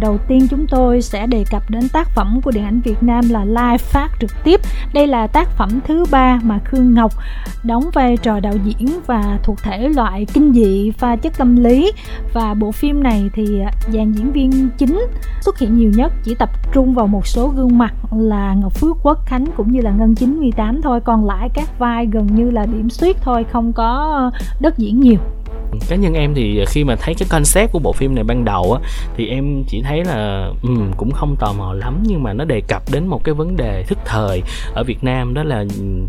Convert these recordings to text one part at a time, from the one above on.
Đầu tiên chúng tôi sẽ đề cập đến tác phẩm của điện ảnh Việt Nam là Live phát trực tiếp. Đây là tác phẩm thứ ba mà Khương Ngọc đóng vai trò đạo diễn và thuộc thể loại kinh dị pha chất tâm lý. Và bộ phim này thì à, dàn diễn viên chính xuất hiện nhiều nhất, chỉ tập trung vào một số gương mặt là Ngọc Phước Quốc Khánh cũng như là Ngân 98 thôi. Còn lại các vai gần như là điểm suyết thôi, không có ờ, đất diễn nhiều cá nhân em thì khi mà thấy cái concept của bộ phim này ban đầu á thì em chỉ thấy là um, cũng không tò mò lắm nhưng mà nó đề cập đến một cái vấn đề thức thời ở Việt Nam đó là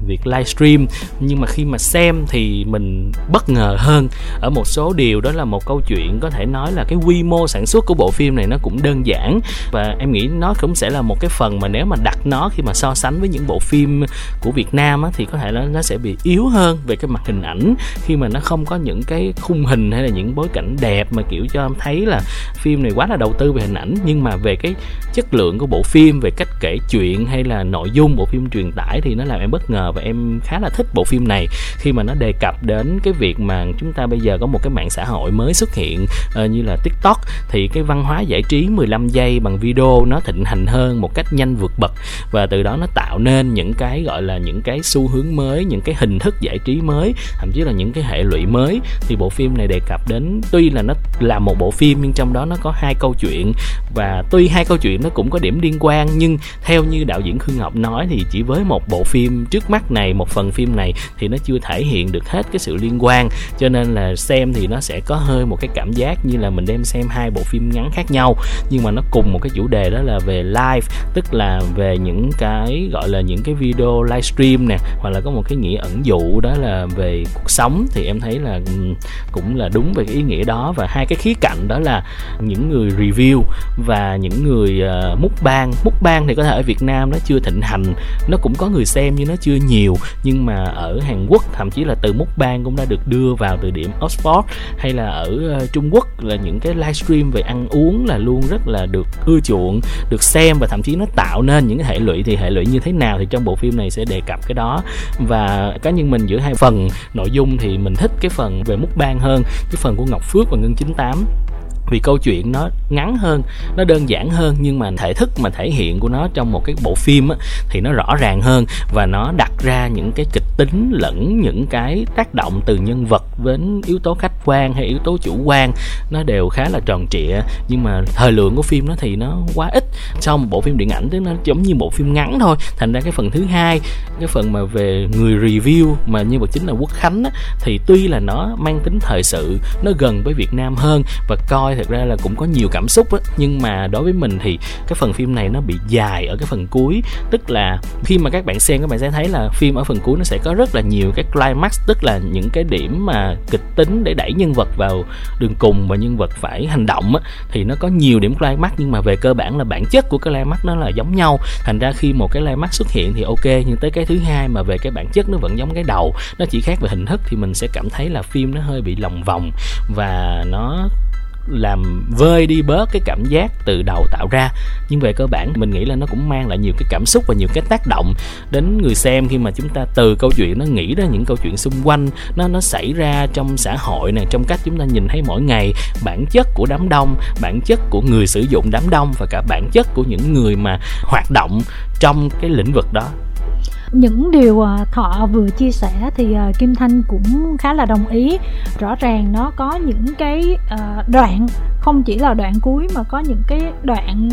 việc livestream. Nhưng mà khi mà xem thì mình bất ngờ hơn. Ở một số điều đó là một câu chuyện có thể nói là cái quy mô sản xuất của bộ phim này nó cũng đơn giản. Và em nghĩ nó cũng sẽ là một cái phần mà nếu mà đặt nó khi mà so sánh với những bộ phim của Việt Nam á, thì có thể là nó sẽ bị yếu hơn về cái mặt hình ảnh khi mà nó không có những cái khung hình hay là những bối cảnh đẹp mà kiểu cho em thấy là phim này quá là đầu tư về hình ảnh. Nhưng mà về cái chất lượng của bộ phim về cách kể chuyện hay là nội dung bộ phim truyền tải thì nó làm em bất ngờ và em khá là thích bộ phim này. Khi mà nó đề cập đến cái việc mà chúng ta bây giờ có một cái mạng xã hội mới xuất hiện uh, như là TikTok thì cái văn hóa giải trí 15 giây bằng video nó thịnh hành hơn một cách nhanh vượt bậc. Và từ đó nó tạo nên những cái gọi là những cái xu hướng mới những cái hình thức giải trí mới thậm chí là những cái hệ lụy mới. Thì bộ phim này đề cập đến, tuy là nó là một bộ phim nhưng trong đó nó có hai câu chuyện. Và tuy hai câu chuyện nó cũng có điểm liên quan, nhưng theo như đạo diễn Khương Ngọc nói thì chỉ với một bộ phim trước mắt này, một phần phim này thì nó chưa thể hiện được hết cái sự liên quan. Cho nên là xem thì nó sẽ có hơi một cái cảm giác như là mình đem xem hai bộ phim ngắn khác nhau. Nhưng mà nó cùng một cái chủ đề đó là về live, tức là về những cái gọi là những cái video livestream nè, hoặc là có một cái nghĩa ẩn dụ đó là về cuộc sống. Thì em thấy là ừ, cũng là đúng về cái ý nghĩa đó. Và hai cái khía cạnh đó là những người review và những người uh, múc bang. Múc bang thì có thể ở Việt Nam nó chưa thịnh hành nó cũng có người xem nhưng nó chưa nhiều. Nhưng mà ở Hàn Quốc thậm chí là từ múc bang cũng đã được đưa vào từ điểm Oxford hay là ở uh, Trung Quốc là những cái livestream về ăn uống là luôn rất là được ưa chuộng được xem và thậm chí nó tạo nên những cái hệ lụy. Thì hệ lụy như thế nào thì trong bộ phim này sẽ đề cập cái đó. Và cá nhân mình giữa hai phần nội dung thì mình thích cái phần về múc bang hơn. Cái phần của Ngọc Phước và Ngân 98 vì câu chuyện nó ngắn hơn nó đơn giản hơn nhưng mà thể thức mà thể hiện của nó trong một cái bộ phim á, thì nó rõ ràng hơn và nó đặt ra những cái kịch tính lẫn những cái tác động từ nhân vật đến yếu tố khách quan hay yếu tố chủ quan nó đều khá là tròn trịa. Nhưng mà thời lượng của phim nó thì nó quá ít. Sau một bộ phim điện ảnh tức nó giống như bộ phim ngắn thôi. Thành ra cái phần thứ hai cái phần mà về người review mà nhân vật chính là quốc khánh á, thì tuy là nó mang tính thời sự nó gần với việt nam hơn và coi thật ra là cũng có nhiều cảm xúc á. Nhưng mà đối với mình thì cái phần phim này nó bị dài ở cái phần cuối. Tức là khi mà các bạn xem, các bạn sẽ thấy là phim ở phần cuối nó sẽ có rất là nhiều cái climax. Tức là những cái điểm mà kịch tính để đẩy nhân vật vào đường cùng và nhân vật phải hành động á, thì nó có nhiều điểm climax. Nhưng mà về cơ bản là bản chất của cái climax nó là giống nhau. Thành ra khi một cái climax xuất hiện thì ok, nhưng tới cái thứ hai mà về cái bản chất nó vẫn giống cái đầu. Nó chỉ khác về hình thức thì mình sẽ cảm thấy là phim nó hơi bị lòng vòng và nó làm vơi đi bớt cái cảm giác từ đầu tạo ra. Nhưng về cơ bản, mình nghĩ là nó cũng mang lại nhiều cái cảm xúc và nhiều cái tác động đến người xem khi mà chúng ta từ câu chuyện nó nghĩ ra những câu chuyện xung quanh, nó nó xảy ra trong xã hội này trong cách chúng ta nhìn thấy mỗi ngày, bản chất của đám đông, bản chất của người sử dụng đám đông và cả bản chất của những người mà hoạt động trong cái lĩnh vực đó những điều à, thọ vừa chia sẻ thì à, kim thanh cũng khá là đồng ý. Rõ ràng nó có những cái à, đoạn không chỉ là đoạn cuối mà có những cái đoạn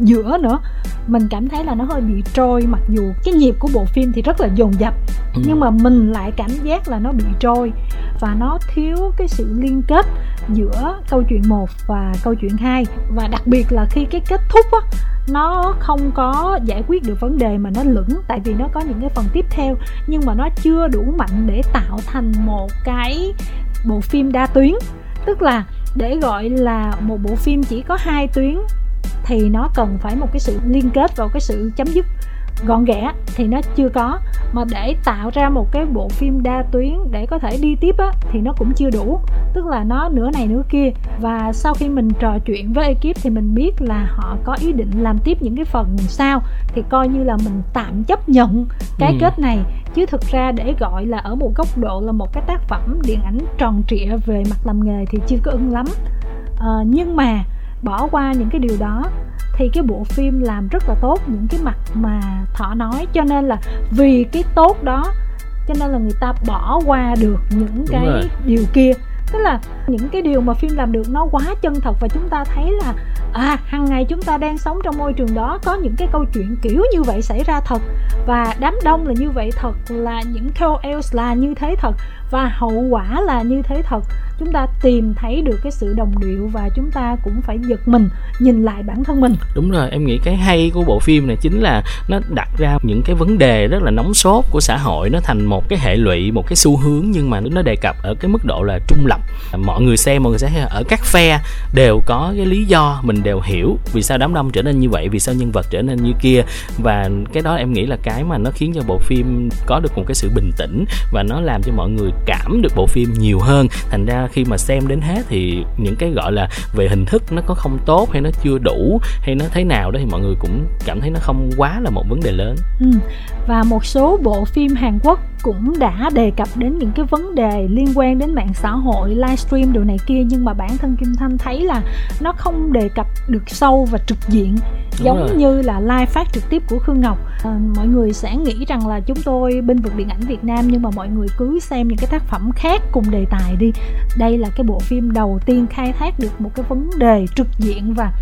giữa nữa. Mình cảm thấy là nó hơi bị trôi mặc dù cái nhịp của bộ phim thì rất là dồn dập ừ. nhưng mà mình lại cảm giác là nó bị trôi và nó thiếu cái sự liên kết giữa câu chuyện một và câu chuyện hai. Và đặc biệt là khi cái kết thúc á nó không có giải quyết được vấn đề mà nó lửng tại vì nó có những cái phần tiếp theo, nhưng mà nó chưa đủ mạnh để tạo thành một cái bộ phim đa tuyến. Tức là để gọi là một bộ phim chỉ có hai tuyến thì nó cần phải một cái sự liên kết vào cái sự chấm dứt gọn ghẽ thì nó chưa có. Mà để tạo ra một cái bộ phim đa tuyến để có thể đi tiếp á thì nó cũng chưa đủ. Tức là nó nửa này nửa kia. Và sau khi mình trò chuyện với ekip thì mình biết là họ có ý định làm tiếp những cái phần sau thì coi như là mình tạm chấp nhận cái ừ. kết này. Chứ thực ra để gọi là ở một góc độ là một cái tác phẩm điện ảnh tròn trịa về mặt làm nghề thì chưa có ưng lắm. À, nhưng mà bỏ qua những cái điều đó thì cái bộ phim làm rất là tốt những cái mặt mà thọ nói. Cho nên là vì cái tốt đó cho nên là người ta bỏ qua được những Đúng cái rồi. điều kia. Tức là những cái điều mà phim làm được nó quá chân thật và chúng ta thấy là à hàng ngày chúng ta đang sống trong môi trường đó có những cái câu chuyện kiểu như vậy xảy ra thật. Và đám đông là như vậy thật là những KOLs là như thế thật và hậu quả là như thế thật. Chúng ta tìm thấy được cái sự đồng điệu và chúng ta cũng phải giật mình, nhìn lại bản thân mình. Đúng rồi, em nghĩ cái hay của bộ phim này chính là nó đặt ra những cái vấn đề rất là nóng sốt của xã hội. Nó thành một cái hệ lụy, một cái xu hướng nhưng mà nó đề cập ở cái mức độ là trung lập. Mọi người xem, mọi người sẽ ở các phe đều có cái lý do mình đều hiểu vì sao đám đông trở nên như vậy, vì sao nhân vật trở nên như kia. Và cái đó em nghĩ là cái mà nó khiến cho bộ phim có được một cái sự bình tĩnh và nó làm cho mọi người cảm được bộ phim nhiều hơn thành ra khi mà xem đến hết thì những cái gọi là về hình thức nó có không tốt hay nó chưa đủ hay nó thế nào đó thì mọi người cũng cảm thấy nó không quá là một vấn đề lớn ừ. và một số bộ phim Hàn Quốc cũng đã đề cập đến những cái vấn đề liên quan đến mạng xã hội livestream đồ này kia nhưng mà bản thân Kim Thanh thấy là nó không đề cập được sâu và trực diện Đúng giống rồi. như là live phát trực tiếp của Khương Ngọc à, mọi người sẽ nghĩ rằng là chúng tôi bên vực điện ảnh Việt Nam nhưng mà mọi người cứ xem những cái tác phẩm khác cùng đề tài đi đây là cái bộ phim đầu tiên khai thác được một cái vấn đề trực diện và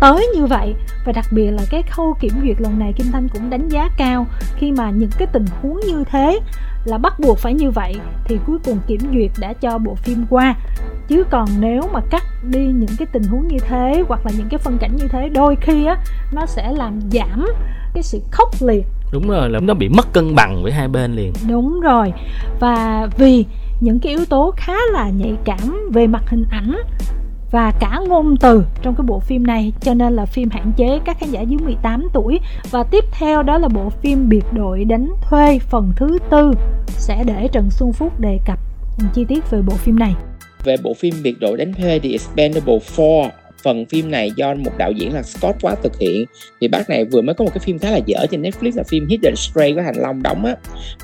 tới như vậy. Và đặc biệt là cái khâu kiểm duyệt lần này Kim Thanh cũng đánh giá cao khi mà những cái tình huống như thế là bắt buộc phải như vậy thì cuối cùng kiểm duyệt đã cho bộ phim qua. Chứ còn nếu mà cắt đi những cái tình huống như thế hoặc là những cái phân cảnh như thế đôi khi á nó sẽ làm giảm cái sự khốc liệt. Đúng rồi là nó bị mất cân bằng với hai bên liền. Đúng rồi. Và vì những cái yếu tố khá là nhạy cảm về mặt hình ảnh và cả ngôn từ trong cái bộ phim này. Cho nên là phim hạn chế các khán giả dưới 18 tuổi. Và tiếp theo đó là bộ phim biệt đội đánh thuê phần thứ tư sẽ để Trần Xuân Phúc đề cập chi tiết về bộ phim này. Về bộ phim biệt đội đánh thuê The Expendable 4 phần phim này do một đạo diễn là Scott quá thực hiện. Thì bác này vừa mới có một cái phim khá là dở trên Netflix là phim Hidden Stray của Thành Long đóng á.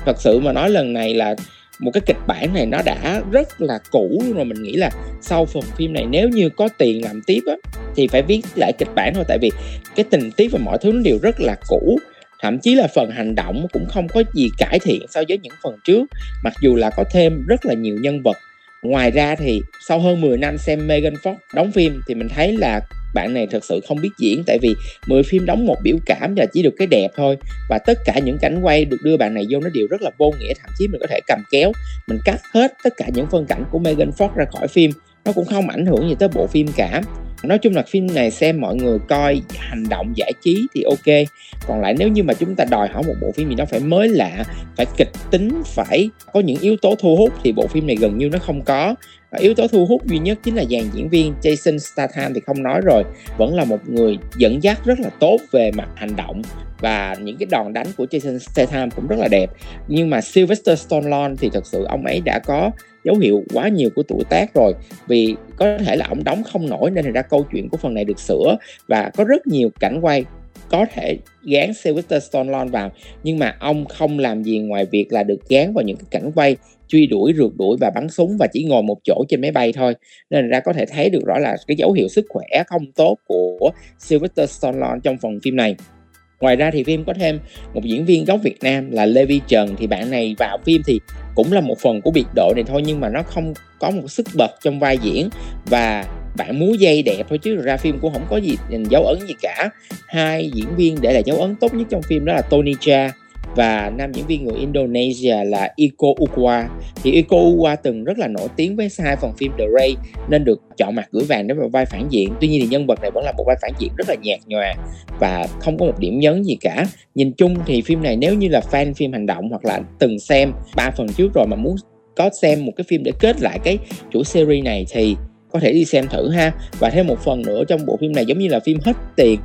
Thật sự mà nói lần này là một cái kịch bản này nó đã rất là cũ rồi mình nghĩ là sau phần phim này nếu như có tiền làm tiếp á, thì phải viết lại kịch bản thôi. Tại vì cái tình tiết và mọi thứ nó đều rất là cũ. Thậm chí là phần hành động cũng không có gì cải thiện so với những phần trước. Mặc dù là có thêm rất là nhiều nhân vật. Ngoài ra thì sau hơn 10 năm xem Megan Fox đóng phim thì mình thấy là bạn này thật sự không biết diễn, tại vì 10 phim đóng một biểu cảm và chỉ được cái đẹp thôi. Và tất cả những cảnh quay được đưa bạn này vô nó đều rất là vô nghĩa, thậm chí mình có thể cầm kéo, mình cắt hết tất cả những phân cảnh của Megan Fox ra khỏi phim. Nó cũng không ảnh hưởng gì tới bộ phim cả. Nói chung là phim này xem mọi người coi, hành động, giải trí thì ok. Còn lại nếu như mà chúng ta đòi hỏi một bộ phim gì đó phải mới lạ, phải kịch tính, phải có những yếu tố thu hút thì bộ phim này gần như nó không có và yếu tố thu hút duy nhất chính là dàn diễn viên Jason Statham thì không nói rồi, vẫn là một người dẫn dắt rất là tốt về mặt hành động. Và những cái đòn đánh của Jason Statham cũng rất là đẹp. Nhưng mà Sylvester Stallone thì thật sự ông ấy đã có dấu hiệu quá nhiều của tuổi tác rồi. Vì có thể là ông đóng không nổi nên ra câu chuyện của phần này được sửa. Và có rất nhiều cảnh quay có thể gán Sylvester Stallone vào. Nhưng mà ông không làm gì ngoài việc là được gán vào những cái cảnh quay truy đuổi, rượt đuổi và bắn súng và chỉ ngồi một chỗ trên máy bay thôi. Nên ra có thể thấy được rõ là cái dấu hiệu sức khỏe không tốt của Sylvester Stallone trong phần phim này. Ngoài ra thì phim có thêm một diễn viên gốc Việt Nam là Lê Vi Trần. Thì bạn này vào phim thì cũng là một phần của biệt đội này thôi, nhưng mà nó không có một sức bật trong vai diễn. Và bạn múa dây đẹp thôi, chứ ra phim cũng không có gì dấu ấn gì cả. Hai diễn viên để lại dấu ấn tốt nhất trong phim đó là Tony Cha và nam diễn viên người Indonesia là Iko Uwais thì Iko Uwais từng rất là nổi tiếng với hai phần phim The Ray, nên được chọn mặt gửi vàng để vào vai phản diện. Tuy nhiên thì nhân vật này vẫn là một vai phản diện rất là nhạt nhòa và không có một điểm nhấn gì cả. Nhìn chung thì phim này nếu như là fan phim hành động hoặc là từng xem ba phần trước rồi mà muốn có xem một cái phim để kết lại cái chuỗi series này thì có thể đi xem thử ha. Và thêm một phần nữa trong bộ phim này giống như là phim hết tiền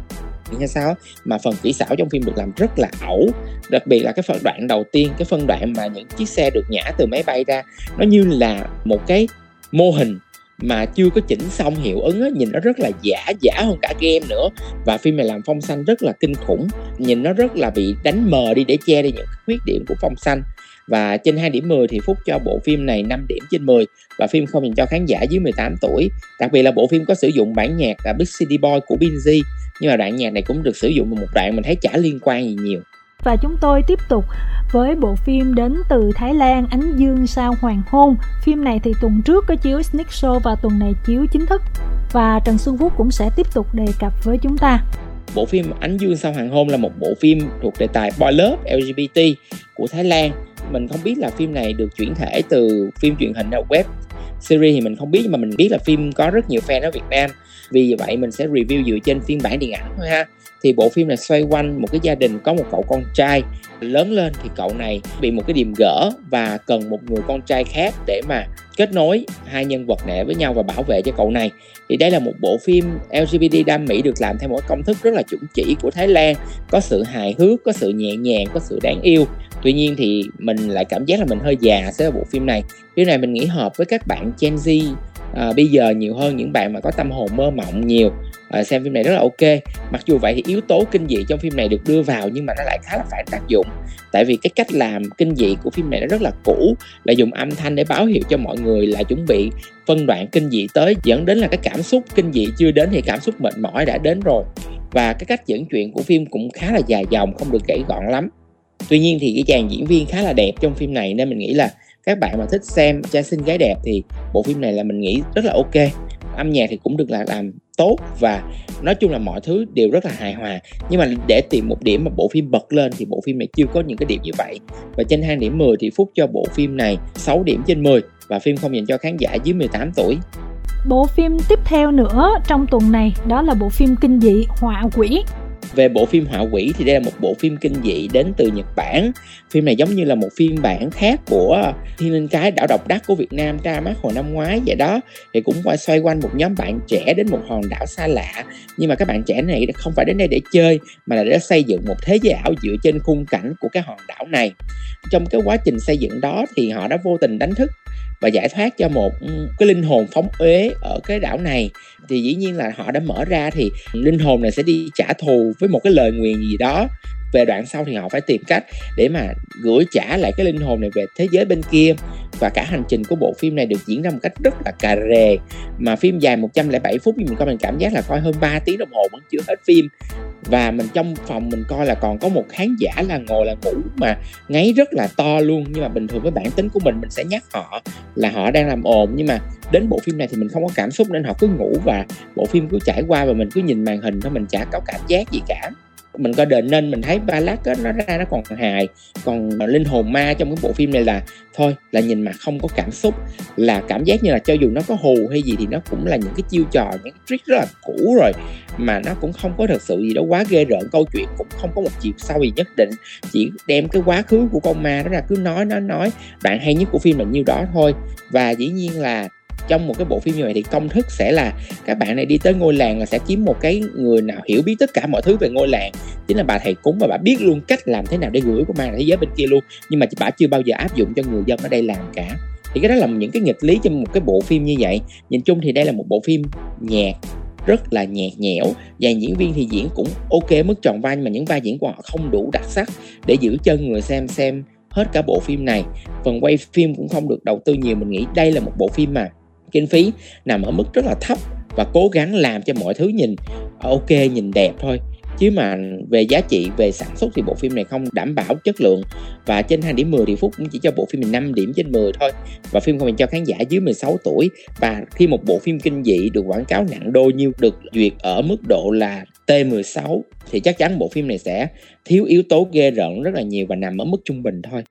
hay sao mà phần kỹ xảo trong phim được làm rất là ẩu. Đặc biệt là cái phần đoạn đầu tiên cái phân đoạn mà những chiếc xe được nhả từ máy bay ra nó như là một cái mô hình mà chưa có chỉnh xong hiệu ứng á, nhìn nó rất là giả giả hơn cả game nữa. Và phim này làm phong xanh rất là kinh khủng nhìn nó rất là bị đánh mờ đi để che đi những khuyết điểm của phong xanh và trên 2 điểm 10 thì Phúc cho bộ phim này 5 điểm trên 10 và phim không dành cho khán giả dưới 18 tuổi đặc biệt là bộ phim có sử dụng bản nhạc là Big City Boy của Binz nhưng mà đoạn nhạc này cũng được sử dụng một đoạn mình thấy chả liên quan gì nhiều và chúng tôi tiếp tục với bộ phim đến từ Thái Lan Ánh Dương sao hoàng hôn. Phim này thì tuần trước có chiếu sneak show và tuần này chiếu chính thức. Và Trần Xuân Phúc cũng sẽ tiếp tục đề cập với chúng ta. Bộ phim Ánh Dương sao hoàng hôn là một bộ phim thuộc đề tài boy love LGBT của Thái Lan. Mình không biết là phim này được chuyển thể từ phim truyền hình hay web series thì mình không biết, nhưng mà mình biết là phim có rất nhiều fan ở Việt Nam. Vì vậy mình sẽ review dựa trên phiên bản điện ảnh thôi ha thì bộ phim này xoay quanh một cái gia đình có một cậu con trai. Lớn lên thì cậu này bị một cái điểm gỡ và cần một người con trai khác để mà kết nối hai nhân vật này với nhau và bảo vệ cho cậu này. Thì đây là một bộ phim LGBT đam mỹ được làm theo một công thức rất là chuẩn chỉ của Thái Lan. Có sự hài hước có sự nhẹ nhàng có sự đáng yêu. Tuy nhiên thì mình lại cảm giác là mình hơi già với bộ phim này. Phim này mình nghĩ hợp với các bạn Gen Z. À, bây giờ nhiều hơn những bạn mà có tâm hồn mơ mộng nhiều. Ờ, xem phim này rất là ok. Mặc dù vậy thì yếu tố kinh dị trong phim này được đưa vào nhưng mà nó lại khá là phản tác dụng. Tại vì cái cách làm kinh dị của phim này nó rất là cũ, là dùng âm thanh để báo hiệu cho mọi người là chuẩn bị phân đoạn kinh dị tới, dẫn đến là cái cảm xúc kinh dị chưa đến thì cảm xúc mệt mỏi đã đến rồi. Và cái cách dẫn chuyện của phim cũng khá là dài dòng, không được gãy gọn lắm. Tuy nhiên thì cái chàng diễn viên khá là đẹp trong phim này nên mình nghĩ là các bạn mà thích xem trai xinh gái đẹp thì bộ phim này là mình nghĩ rất là ok. Âm nhạc thì cũng được là làm tốt và nói chung là mọi thứ đều rất là hài hòa. Nhưng mà để tìm một điểm mà bộ phim bật lên thì bộ phim này chưa có những cái điểm như vậy. Và trên thang điểm 10 thì Phúc cho bộ phim này 6 điểm trên 10 và phim không dành cho khán giả dưới 18 tuổi. Bộ phim tiếp theo nữa trong tuần này đó là bộ phim kinh dị Họa Quỷ về bộ phim Họa Quỷ thì đây là một bộ phim kinh dị đến từ Nhật Bản. Phim này giống như là một phiên bản khác của Thiên Linh Cái, đảo độc đắc của Việt Nam ra mắt hồi năm ngoái vậy đó. Thì cũng quay, xoay quanh một nhóm bạn trẻ đến một hòn đảo xa lạ. Nhưng mà các bạn trẻ này không phải đến đây để chơi, mà là để xây dựng một thế giới ảo dựa trên khung cảnh của cái hòn đảo này. Trong cái quá trình xây dựng đó thì họ đã vô tình đánh thức và giải thoát cho một ừ, cái linh hồn phóng uế ở cái đảo này. Thì dĩ nhiên là họ đã mở ra thì linh hồn này sẽ đi trả thù với một cái lời nguyền gì đó. Về đoạn sau thì họ phải tìm cách để mà gửi trả lại cái linh hồn này về thế giới bên kia. Và cả hành trình của bộ phim này được diễn ra một cách rất là cà rề. Mà phim dài 107 phút nhưng mình coi mình cảm giác là coi hơn 3 tiếng đồng hồ vẫn chưa hết phim và mình trong phòng mình coi là còn có một khán giả là ngồi là ngủ mà ngáy rất là to luôn. Nhưng mà bình thường với bản tính của mình mình sẽ nhắc họ là họ đang làm ồn. Nhưng mà đến bộ phim này thì mình không có cảm xúc nên họ cứ ngủ và bộ phim cứ trải qua và mình cứ nhìn màn hình thôi, mình chả có cảm giác gì cả mình coi đền nên mình thấy Balak á, nó ra nó còn hài còn linh hồn ma trong cái bộ phim này là thôi là nhìn mà không có cảm xúc là cảm giác như là cho dù nó có hù hay gì thì nó cũng là những cái chiêu trò những cái trick rất là cũ rồi mà nó cũng không có thật sự gì đó quá ghê rợn câu chuyện cũng không có một chiều sâu gì nhất định chỉ đem cái quá khứ của con ma đó ra cứ nói nó nói bạn hay nhất của phim là nhiêu đó thôi và dĩ nhiên là trong một cái bộ phim như vậy thì công thức sẽ là các bạn này đi tới ngôi làng là sẽ kiếm một cái người nào hiểu biết tất cả mọi thứ về ngôi làng. Chính là bà thầy cúng và bà biết luôn cách làm thế nào để gửi của ma thế giới bên kia luôn, nhưng mà bà chưa bao giờ áp dụng cho người dân ở đây làm cả. Thì cái đó là những cái nghịch lý trong một cái bộ phim như vậy. Nhìn chung thì đây là một bộ phim nhạc, rất là nhạt nhẽo, và diễn viên thì diễn cũng ok mức tròn vai, nhưng mà những vai diễn của họ không đủ đặc sắc để giữ chân người xem xem hết cả bộ phim này. Phần quay phim cũng không được đầu tư nhiều, mình nghĩ đây là một bộ phim mà kinh phí nằm ở mức rất là thấp và cố gắng làm cho mọi thứ nhìn ok, nhìn đẹp thôi. Chứ mà về giá trị, về sản xuất thì bộ phim này không đảm bảo chất lượng. Và trên 2 điểm 10 thì Phúc cũng chỉ cho bộ phim mình 5 điểm trên 10 thôi. Và phim không dành cho khán giả dưới 16 tuổi. Và khi một bộ phim kinh dị được quảng cáo nặng đô nhiêu, được duyệt ở mức độ là T16 thì chắc chắn bộ phim này sẽ thiếu yếu tố ghê rợn rất là nhiều và nằm ở mức trung bình thôi.